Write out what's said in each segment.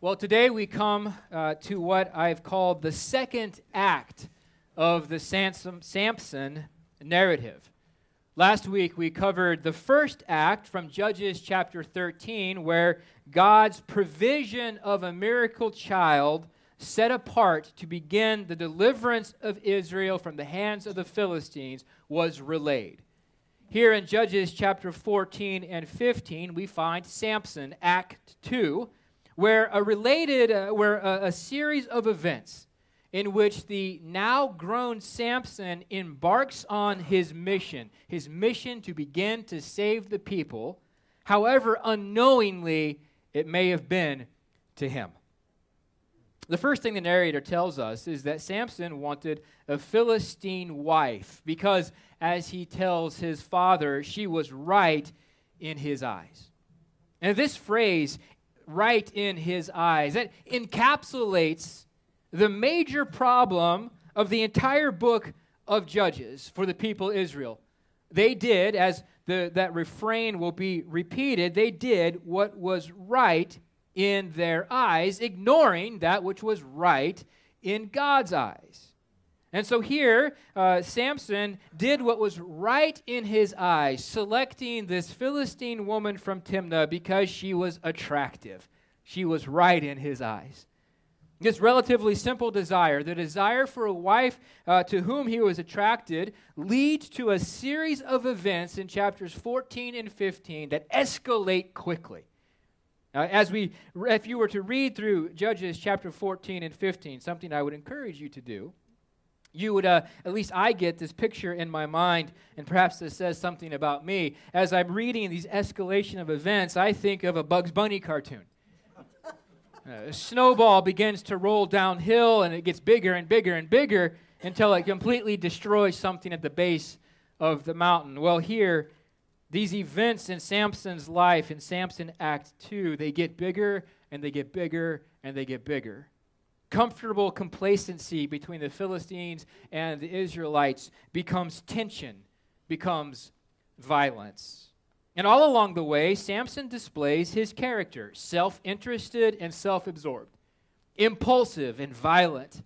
Well, today we come uh, to what I've called the second act of the Samson, Samson narrative. Last week we covered the first act from Judges chapter 13, where God's provision of a miracle child set apart to begin the deliverance of Israel from the hands of the Philistines was relayed. Here in Judges chapter 14 and 15, we find Samson, Act 2 where a related, uh, where a, a series of events in which the now grown Samson embarks on his mission, his mission to begin to save the people, however unknowingly it may have been to him. The first thing the narrator tells us is that Samson wanted a Philistine wife because, as he tells his father, she was right in his eyes. And this phrase right in his eyes. That encapsulates the major problem of the entire book of Judges for the people Israel. They did, as the, that refrain will be repeated, they did what was right in their eyes, ignoring that which was right in God's eyes. And so here, uh, Samson did what was right in his eyes, selecting this Philistine woman from Timnah because she was attractive. She was right in his eyes. This relatively simple desire, the desire for a wife uh, to whom he was attracted, leads to a series of events in chapters 14 and 15 that escalate quickly. Uh, as we, if you were to read through Judges chapter 14 and 15, something I would encourage you to do, you would, uh, at least I get this picture in my mind, and perhaps this says something about me. As I'm reading these escalation of events, I think of a Bugs Bunny cartoon. Uh, a snowball begins to roll downhill, and it gets bigger and bigger and bigger until it completely destroys something at the base of the mountain. Well, here, these events in Samson's life, in Samson Act 2, they get bigger and they get bigger and they get bigger comfortable complacency between the Philistines and the Israelites becomes tension, becomes violence. And all along the way, Samson displays his character self interested and self absorbed, impulsive and violent,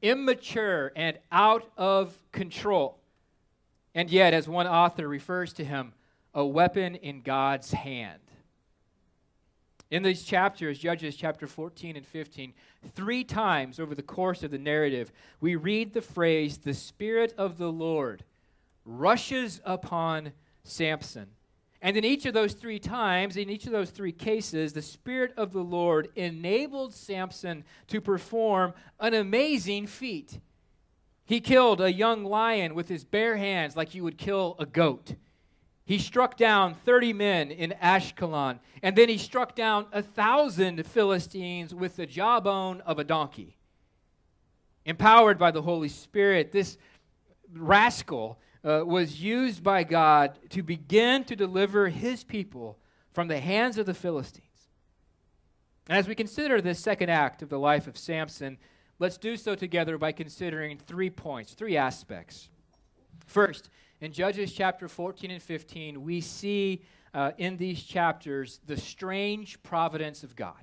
immature and out of control. And yet, as one author refers to him, a weapon in God's hand. In these chapters, Judges chapter 14 and 15, three times over the course of the narrative, we read the phrase, the Spirit of the Lord rushes upon Samson. And in each of those three times, in each of those three cases, the Spirit of the Lord enabled Samson to perform an amazing feat. He killed a young lion with his bare hands like you would kill a goat. He struck down 30 men in Ashkelon, and then he struck down a thousand Philistines with the jawbone of a donkey. Empowered by the Holy Spirit, this rascal uh, was used by God to begin to deliver his people from the hands of the Philistines. And as we consider this second act of the life of Samson, let's do so together by considering three points, three aspects. First, in Judges chapter 14 and 15, we see uh, in these chapters the strange providence of God.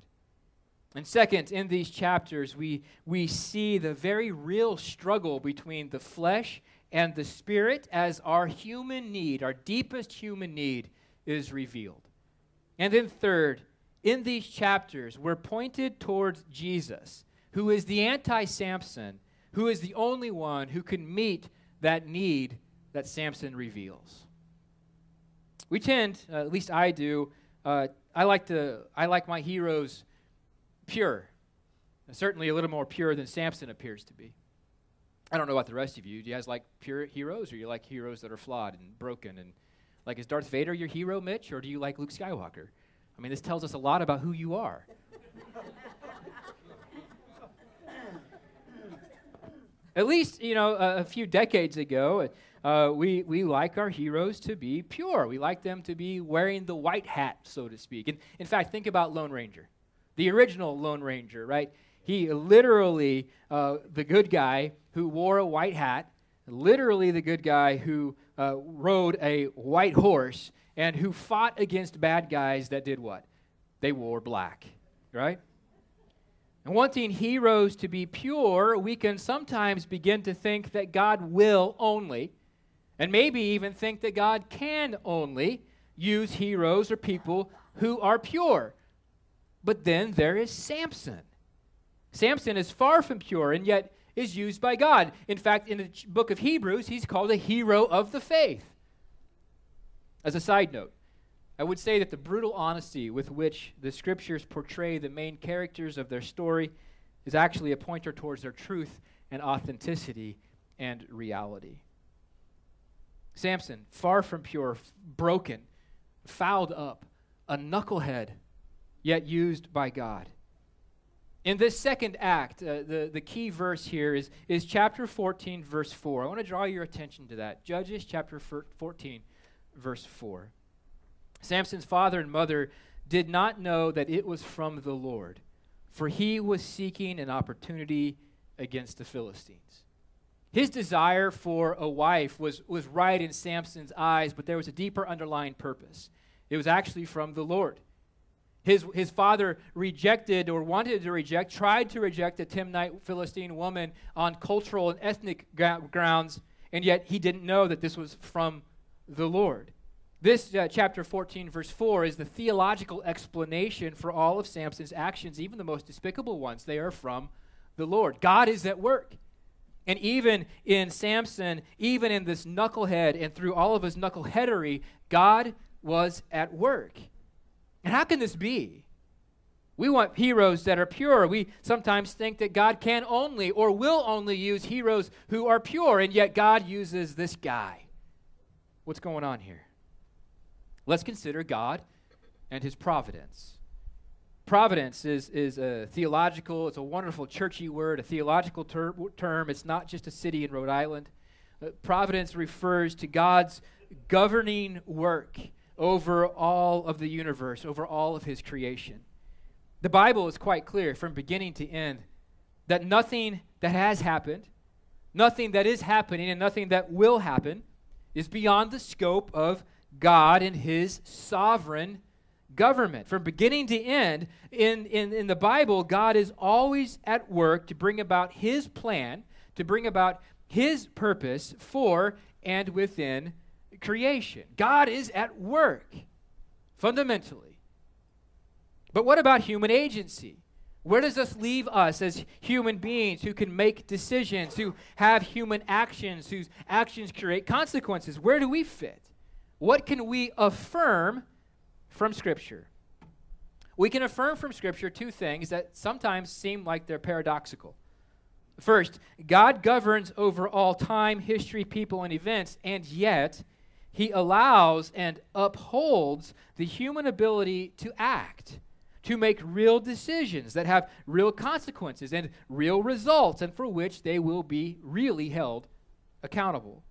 And second, in these chapters, we, we see the very real struggle between the flesh and the spirit as our human need, our deepest human need, is revealed. And then, third, in these chapters, we're pointed towards Jesus, who is the anti Samson, who is the only one who can meet that need that Samson reveals. We tend, uh, at least I do, uh, I like to I like my heroes pure. Certainly a little more pure than Samson appears to be. I don't know about the rest of you. Do you guys like pure heroes or you like heroes that are flawed and broken and like is Darth Vader your hero, Mitch, or do you like Luke Skywalker? I mean, this tells us a lot about who you are. At least, you know, a, a few decades ago, uh, we, we like our heroes to be pure. We like them to be wearing the white hat, so to speak. And in fact, think about Lone Ranger, the original Lone Ranger, right? He literally, uh, the good guy who wore a white hat, literally the good guy who uh, rode a white horse, and who fought against bad guys that did what? They wore black, right? And wanting heroes to be pure, we can sometimes begin to think that God will only, and maybe even think that God can only, use heroes or people who are pure. But then there is Samson. Samson is far from pure and yet is used by God. In fact, in the book of Hebrews, he's called a hero of the faith. As a side note, I would say that the brutal honesty with which the scriptures portray the main characters of their story is actually a pointer towards their truth and authenticity and reality. Samson, far from pure, broken, fouled up, a knucklehead, yet used by God. In this second act, uh, the, the key verse here is, is chapter 14, verse 4. I want to draw your attention to that. Judges chapter 14, verse 4. Samson's father and mother did not know that it was from the Lord, for he was seeking an opportunity against the Philistines. His desire for a wife was, was right in Samson's eyes, but there was a deeper underlying purpose. It was actually from the Lord. His, his father rejected or wanted to reject, tried to reject a Timnite Philistine woman on cultural and ethnic grounds, and yet he didn't know that this was from the Lord. This uh, chapter 14, verse 4, is the theological explanation for all of Samson's actions, even the most despicable ones. They are from the Lord. God is at work. And even in Samson, even in this knucklehead, and through all of his knuckleheadery, God was at work. And how can this be? We want heroes that are pure. We sometimes think that God can only or will only use heroes who are pure, and yet God uses this guy. What's going on here? Let's consider God and his providence. Providence is, is a theological, it's a wonderful churchy word, a theological ter- term. It's not just a city in Rhode Island. Uh, providence refers to God's governing work over all of the universe, over all of his creation. The Bible is quite clear from beginning to end that nothing that has happened, nothing that is happening, and nothing that will happen is beyond the scope of God and his sovereign government. From beginning to end, in, in, in the Bible, God is always at work to bring about his plan, to bring about his purpose for and within creation. God is at work, fundamentally. But what about human agency? Where does this leave us as human beings who can make decisions, who have human actions, whose actions create consequences? Where do we fit? What can we affirm from Scripture? We can affirm from Scripture two things that sometimes seem like they're paradoxical. First, God governs over all time, history, people, and events, and yet he allows and upholds the human ability to act, to make real decisions that have real consequences and real results, and for which they will be really held accountable.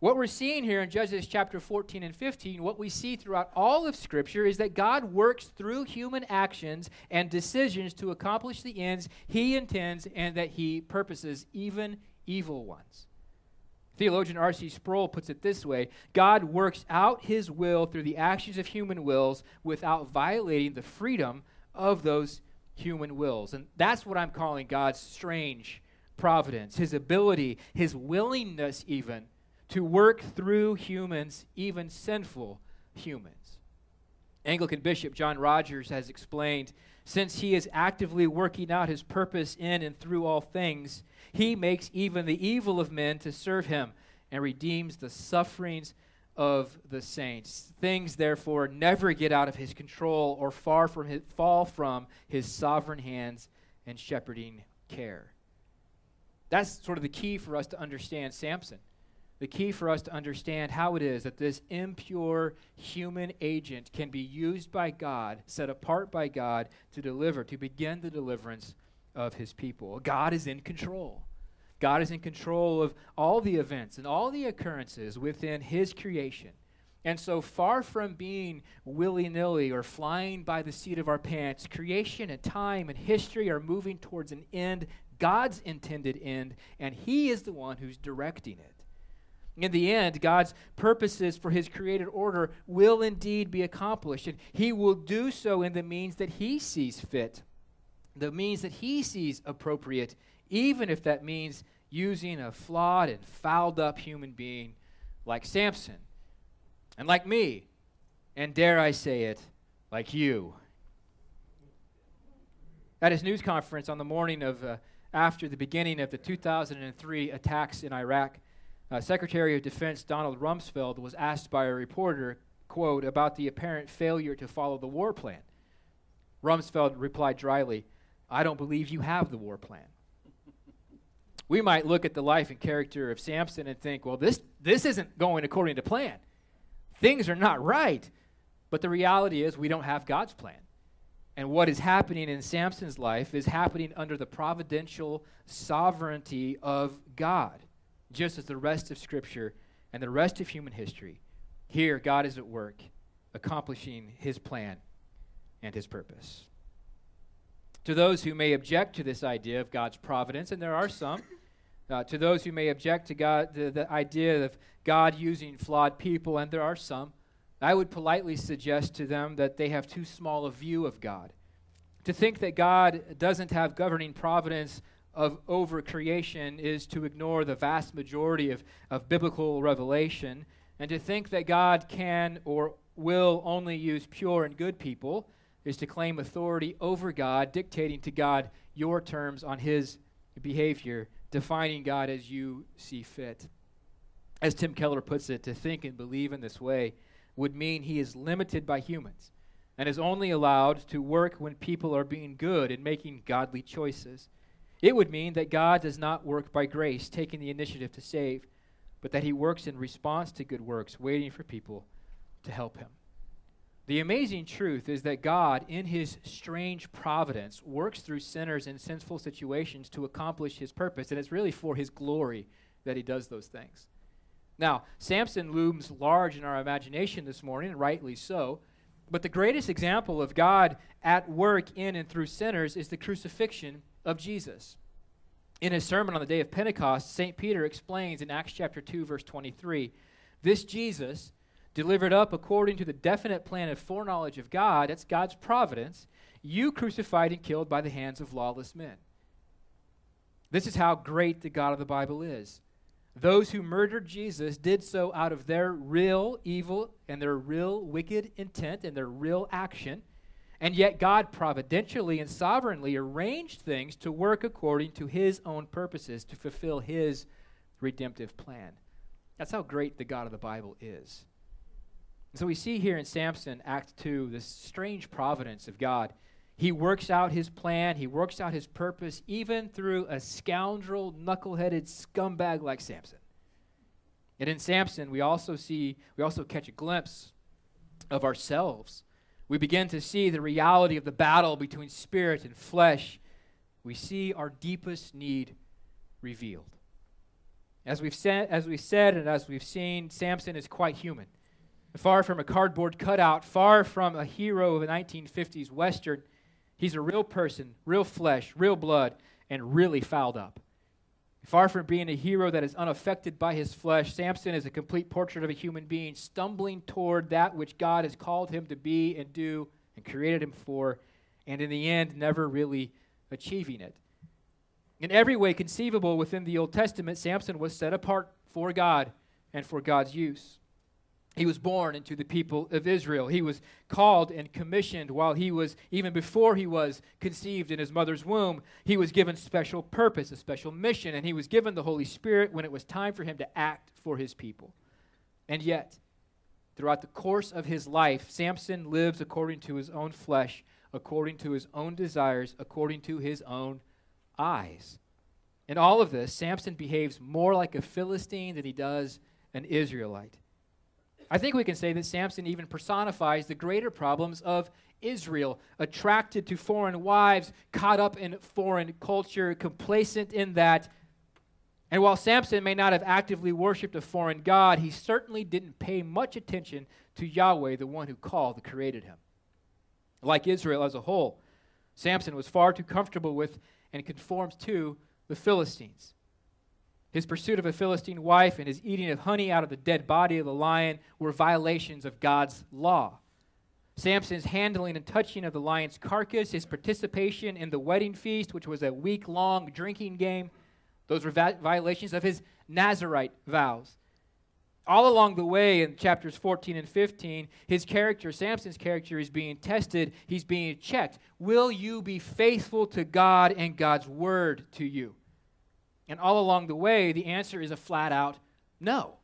What we're seeing here in Judges chapter 14 and 15, what we see throughout all of Scripture is that God works through human actions and decisions to accomplish the ends He intends and that He purposes, even evil ones. Theologian R.C. Sproul puts it this way God works out his will through the actions of human wills without violating the freedom of those human wills. And that's what I'm calling God's strange providence, his ability, his willingness, even to work through humans, even sinful humans. Anglican Bishop John Rogers has explained since he is actively working out his purpose in and through all things, he makes even the evil of men to serve him and redeems the sufferings of the saints. Things, therefore, never get out of his control or far from his, fall from his sovereign hands and shepherding care. That's sort of the key for us to understand Samson. The key for us to understand how it is that this impure human agent can be used by God, set apart by God, to deliver, to begin the deliverance of his people. God is in control. God is in control of all the events and all the occurrences within his creation. And so, far from being willy nilly or flying by the seat of our pants, creation and time and history are moving towards an end, God's intended end, and He is the one who's directing it. In the end, God's purposes for His created order will indeed be accomplished, and He will do so in the means that He sees fit the means that he sees appropriate, even if that means using a flawed and fouled up human being like Samson and like me, and dare I say it, like you. At his news conference on the morning of uh, after the beginning of the 2003 attacks in Iraq, uh, Secretary of Defense Donald Rumsfeld was asked by a reporter, quote, about the apparent failure to follow the war plan. Rumsfeld replied dryly, I don't believe you have the war plan. we might look at the life and character of Samson and think, well, this, this isn't going according to plan. Things are not right. But the reality is, we don't have God's plan. And what is happening in Samson's life is happening under the providential sovereignty of God, just as the rest of Scripture and the rest of human history. Here, God is at work, accomplishing his plan and his purpose. To those who may object to this idea of God's providence, and there are some, uh, to those who may object to God, the, the idea of God using flawed people, and there are some, I would politely suggest to them that they have too small a view of God. To think that God doesn't have governing providence of over creation is to ignore the vast majority of, of biblical revelation, and to think that God can or will only use pure and good people is to claim authority over God, dictating to God your terms on his behavior, defining God as you see fit. As Tim Keller puts it, to think and believe in this way would mean he is limited by humans and is only allowed to work when people are being good and making godly choices. It would mean that God does not work by grace, taking the initiative to save, but that he works in response to good works, waiting for people to help him. The amazing truth is that God, in his strange providence, works through sinners in sinful situations to accomplish his purpose, and it's really for his glory that he does those things. Now, Samson looms large in our imagination this morning, rightly so, but the greatest example of God at work in and through sinners is the crucifixion of Jesus. In his sermon on the day of Pentecost, St. Peter explains in Acts chapter 2 verse 23, this Jesus delivered up according to the definite plan and foreknowledge of God, that's God's providence, you crucified and killed by the hands of lawless men. This is how great the God of the Bible is. Those who murdered Jesus did so out of their real evil and their real wicked intent and their real action. And yet, God providentially and sovereignly arranged things to work according to His own purposes to fulfill His redemptive plan. That's how great the God of the Bible is. So we see here in Samson, Act 2, this strange providence of God. He works out his plan, he works out his purpose, even through a scoundrel, knuckle-headed scumbag like Samson. And in Samson, we also see, we also catch a glimpse of ourselves. We begin to see the reality of the battle between spirit and flesh. We see our deepest need revealed. As we've said, as we've said and as we've seen, Samson is quite human far from a cardboard cutout, far from a hero of a 1950s Western. He's a real person, real flesh, real blood, and really fouled up. Far from being a hero that is unaffected by his flesh, Samson is a complete portrait of a human being stumbling toward that which God has called him to be and do and created him for, and in the end, never really achieving it. In every way conceivable within the Old Testament, Samson was set apart for God and for God's use. He was born into the people of Israel. He was called and commissioned while he was, even before he was conceived in his mother's womb, he was given special purpose, a special mission, and he was given the Holy Spirit when it was time for him to act for his people. And yet, throughout the course of his life, Samson lives according to his own flesh, according to his own desires, according to his own eyes. In all of this, Samson behaves more like a Philistine than he does an Israelite. I think we can say that Samson even personifies the greater problems of Israel, attracted to foreign wives, caught up in foreign culture, complacent in that. And while Samson may not have actively worshiped a foreign god, he certainly didn't pay much attention to Yahweh, the one who called and created him. Like Israel as a whole, Samson was far too comfortable with and conformed to the Philistines. His pursuit of a Philistine wife and his eating of honey out of the dead body of the lion were violations of God's law. Samson's handling and touching of the lion's carcass, his participation in the wedding feast, which was a week long drinking game, those were va- violations of his Nazarite vows. All along the way in chapters 14 and 15, his character, Samson's character, is being tested. He's being checked. Will you be faithful to God and God's word to you? And all along the way, the answer is a flat out no.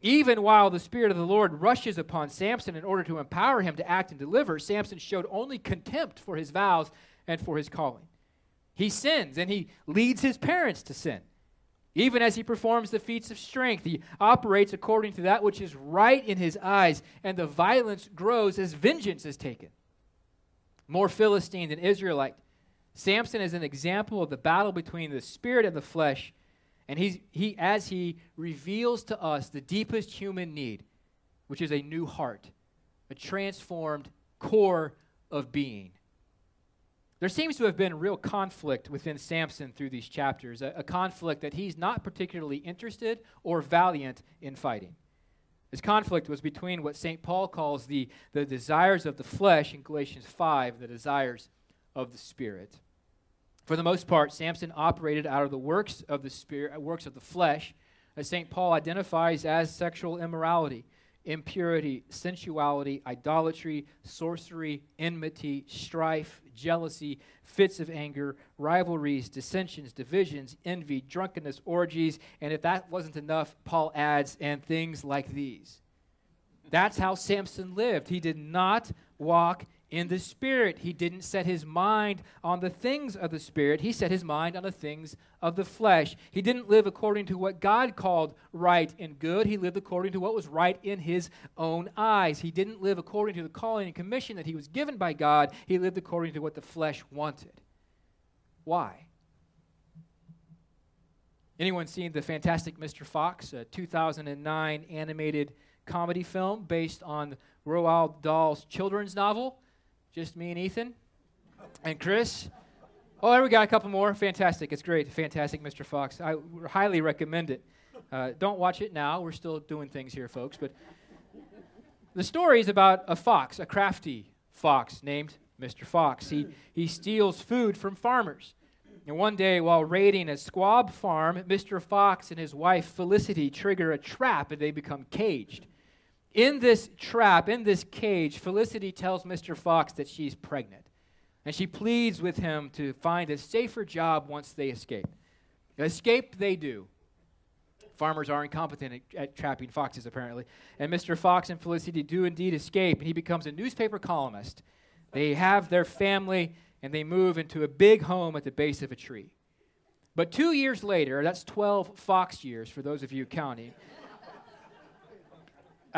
Even while the Spirit of the Lord rushes upon Samson in order to empower him to act and deliver, Samson showed only contempt for his vows and for his calling. He sins and he leads his parents to sin. Even as he performs the feats of strength, he operates according to that which is right in his eyes, and the violence grows as vengeance is taken. More Philistine than Israelite, Samson is an example of the battle between the spirit and the flesh and he's, he, as he reveals to us the deepest human need, which is a new heart, a transformed core of being. There seems to have been real conflict within Samson through these chapters, a, a conflict that he's not particularly interested or valiant in fighting. This conflict was between what St. Paul calls the, the desires of the flesh in Galatians 5, the desires of the Spirit. For the most part, Samson operated out of the works of the spirit, works of the flesh, as St. Paul identifies as sexual immorality, impurity, sensuality, idolatry, sorcery, enmity, strife, jealousy, fits of anger, rivalries, dissensions, divisions, envy, drunkenness, orgies, and if that wasn't enough, Paul adds, and things like these. That's how Samson lived. He did not walk in the Spirit. He didn't set his mind on the things of the Spirit, he set his mind on the things of the flesh. He didn't live according to what God called right and good, he lived according to what was right in his own eyes. He didn't live according to the calling and commission that he was given by God, he lived according to what the flesh wanted. Why? Anyone seen the fantastic Mr. Fox, a 2009 animated comedy film based on Roald Dahl's children's novel? Just me and Ethan and Chris. Oh, there we got a couple more. Fantastic. It's great. Fantastic, Mr. Fox. I highly recommend it. Uh, don't watch it now. We're still doing things here, folks. But the story is about a fox, a crafty fox named Mr. Fox. He, he steals food from farmers. And one day, while raiding a squab farm, Mr. Fox and his wife Felicity trigger a trap and they become caged. In this trap, in this cage, Felicity tells Mr. Fox that she's pregnant. And she pleads with him to find a safer job once they escape. Escape they do. Farmers are incompetent at, at, trapping foxes, apparently. And Mr. Fox and Felicity do indeed escape, and he becomes a newspaper columnist. They have their family, and they move into a big home at the base of a tree. But two years later, that's 12 fox years for those of you counting,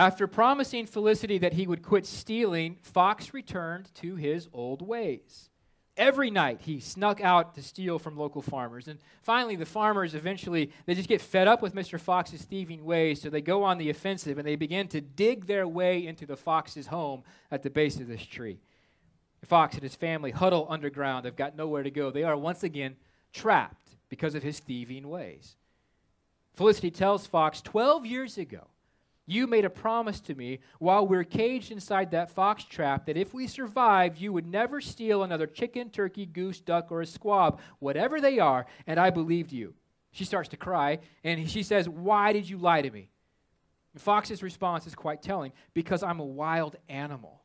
after promising Felicity that he would quit stealing, Fox returned to his old ways. Every night he snuck out to steal from local farmers. And finally, the farmers eventually, they just get fed up with Mr. Fox's thieving ways, so they go on the offensive and they begin to dig their way into the fox's home at the base of this tree. The fox and his family huddle underground. They've got nowhere to go. They are once again trapped because of his thieving ways. Felicity tells Fox 12 years ago you made a promise to me while we're caged inside that fox trap that if we survived, you would never steal another chicken, turkey, goose, duck, or a squab, whatever they are, and I believed you. She starts to cry, and she says, Why did you lie to me? And Fox's response is quite telling because I'm a wild animal.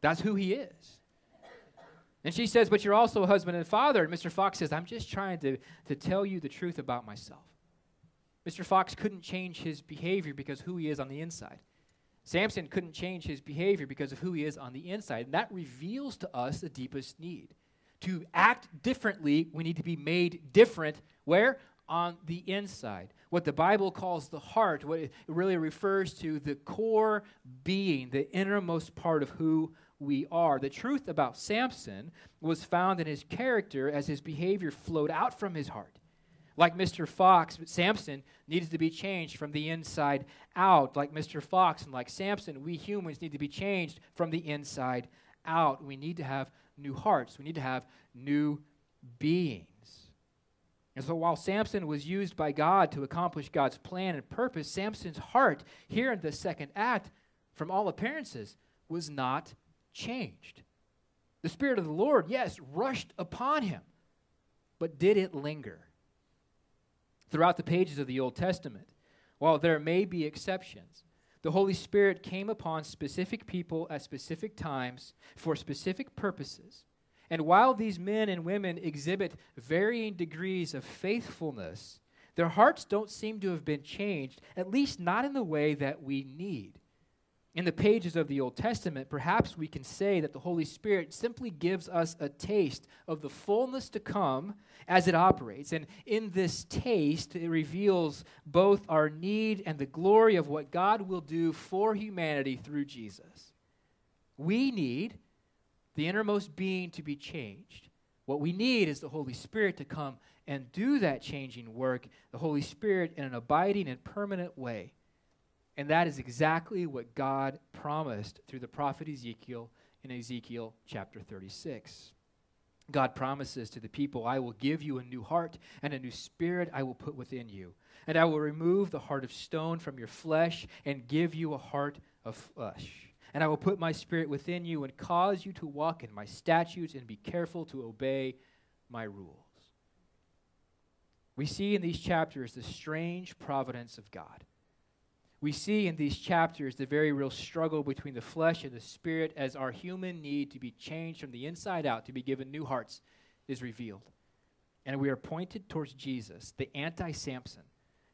That's who he is. And she says, But you're also a husband and father. And Mr. Fox says, I'm just trying to, to tell you the truth about myself. Mr. Fox couldn't change his behavior because who he is on the inside. Samson couldn't change his behavior because of who he is on the inside. And that reveals to us the deepest need. To act differently, we need to be made different. Where? On the inside. What the Bible calls the heart, what it really refers to the core being, the innermost part of who we are. The truth about Samson was found in his character as his behavior flowed out from his heart. Like Mr. Fox, Samson needed to be changed from the inside out. Like Mr. Fox and like Samson, we humans need to be changed from the inside out. We need to have new hearts, we need to have new beings. And so while Samson was used by God to accomplish God's plan and purpose, Samson's heart here in the second act, from all appearances, was not changed. The Spirit of the Lord, yes, rushed upon him, but did it linger? Throughout the pages of the Old Testament, while there may be exceptions, the Holy Spirit came upon specific people at specific times for specific purposes. And while these men and women exhibit varying degrees of faithfulness, their hearts don't seem to have been changed, at least not in the way that we need in the pages of the Old Testament, perhaps we can say that the Holy Spirit simply gives us a taste of the fullness to come as it operates. And in this taste, it reveals both our need and the glory of what God will do for humanity through Jesus. We need the innermost being to be changed. What we need is the Holy Spirit to come and do that changing work, the Holy Spirit in an abiding and permanent way. And that is exactly what God promised through the prophet Ezekiel in Ezekiel chapter 36. God promises to the people, I will give you a new heart, and a new spirit I will put within you. And I will remove the heart of stone from your flesh and give you a heart of flesh. And I will put my spirit within you and cause you to walk in my statutes and be careful to obey my rules. We see in these chapters the strange providence of God we see in these chapters the very real struggle between the flesh and the spirit as our human need to be changed from the inside out, to be given new hearts, is revealed. And we are pointed towards Jesus, the anti Samson,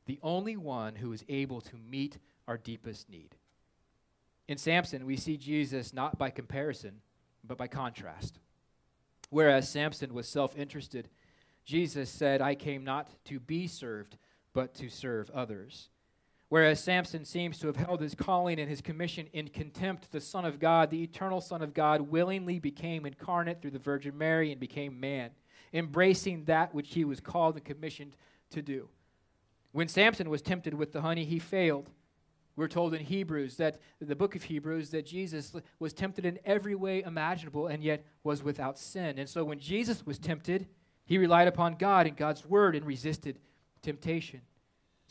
the only one who is able to meet our deepest need. In Samson, we see Jesus not by comparison, but by contrast. Whereas Samson was self interested, Jesus said, I came not to be served, but to serve others. Whereas Samson seems to have held his calling and his commission in contempt, the Son of God, the eternal Son of God, willingly became incarnate through the Virgin Mary and became man, embracing that which he was called and commissioned to do. When Samson was tempted with the honey, he failed. We're told in Hebrews that the book of Hebrews that Jesus was tempted in every way imaginable and yet was without sin. And so when Jesus was tempted, he relied upon God and God's word and resisted temptation.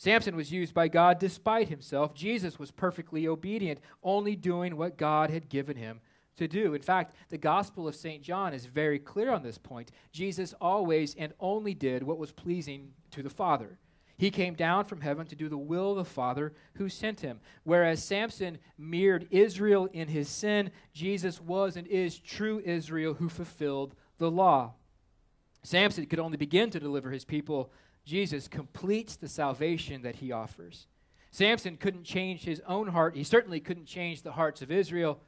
Samson was used by God despite himself. Jesus was perfectly obedient, only doing what God had given him to do. In fact, the Gospel of St. John is very clear on this point. Jesus always and only did what was pleasing to the Father. He came down from heaven to do the will of the Father who sent him. Whereas Samson mirrored Israel in his sin, Jesus was and is true Israel who fulfilled the law. Samson could only begin to deliver his people Jesus completes the salvation that he offers. Samson couldn't change his own heart. He certainly couldn't change the hearts of Israel.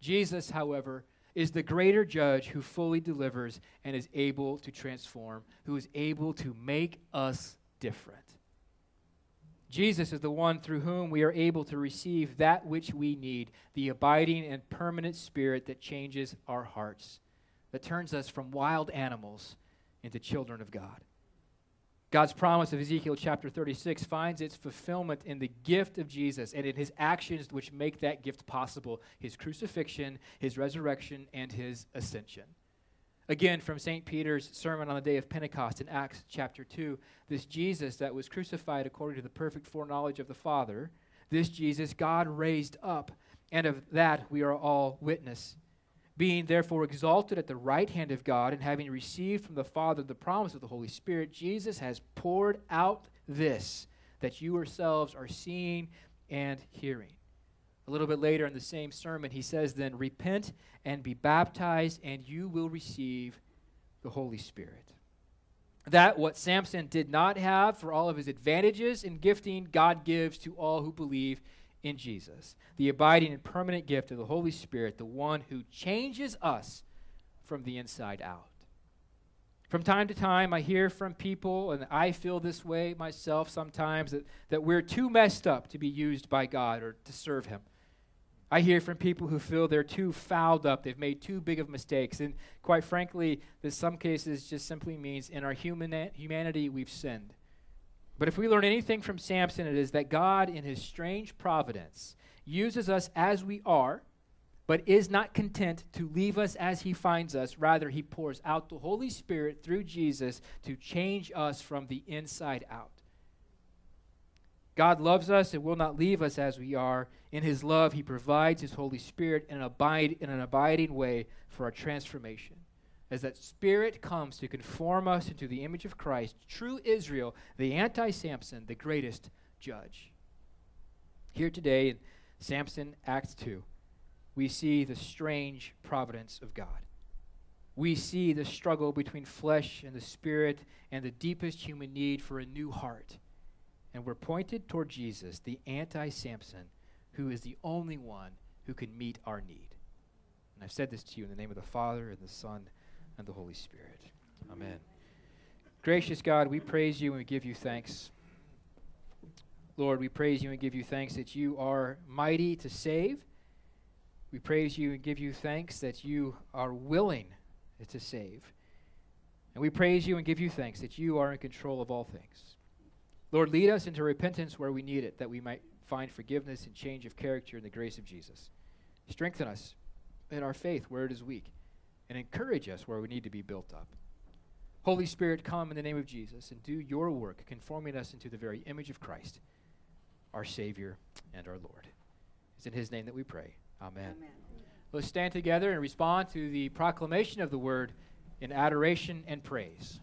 Jesus, however, is the greater judge who fully delivers and is able to transform, who is able to make us different. Jesus is the one through whom we are able to receive that which we need the abiding and permanent spirit that changes our hearts, that turns us from wild animals into children of God. God's promise of Ezekiel chapter 36 finds its fulfillment in the gift of Jesus and in his actions which make that gift possible his crucifixion, his resurrection, and his ascension. Again, from St. Peter's sermon on the day of Pentecost in Acts chapter 2, this Jesus that was crucified according to the perfect foreknowledge of the Father, this Jesus God raised up, and of that we are all witness being therefore exalted at the right hand of God, and having received from the Father the promise of the Holy Spirit, Jesus has poured out this that you yourselves are seeing and hearing. A little bit later in the same sermon, he says, Then repent and be baptized, and you will receive the Holy Spirit. That what Samson did not have for all of his advantages and gifting, God gives to all who believe in Jesus, the abiding and permanent gift of the Holy Spirit, the one who changes us from the inside out. From time to time, I hear from people, and I feel this way myself sometimes, that, that we're too messed up to be used by God or to serve Him. I hear from people who feel they're too fouled up, they've made too big of mistakes. And quite frankly, in some cases just simply means in our human, humanity, we've sinned. But if we learn anything from Samson, it is that God, in his strange providence, uses us as we are, but is not content to leave us as he finds us. Rather, he pours out the Holy Spirit through Jesus to change us from the inside out. God loves us and will not leave us as we are. In his love, he provides his Holy Spirit in an, abide, in an abiding way for our transformation. As that Spirit comes to conform us into the image of Christ, true Israel, the anti Samson, the greatest judge. Here today in Samson, Acts 2 we see the strange providence of God. We see the struggle between flesh and the spirit and the deepest human need for a new heart. And we're pointed toward Jesus, the anti Samson, who is the only one who can meet our need. And I've said this to you in the name of the Father, and the Son, and the Holy Spirit. Amen. Gracious God, we praise you and we give you thanks. Lord, we praise you and give you thanks that you are mighty to save we praise you and give you thanks that you are willing to save. And we praise you and give you thanks that you are in control of all things. Lord, lead us into repentance where we need it, that we might find forgiveness and change of character in the grace of Jesus. Strengthen us in our faith where it is weak, and encourage us where we need to be built up. Holy Spirit, come in the name of Jesus and do your work, conforming us into the very image of Christ, our Savior and our Lord. It's in his name that we pray. Amen. Amen. Let's stand together and respond to the proclamation of the word in adoration and praise.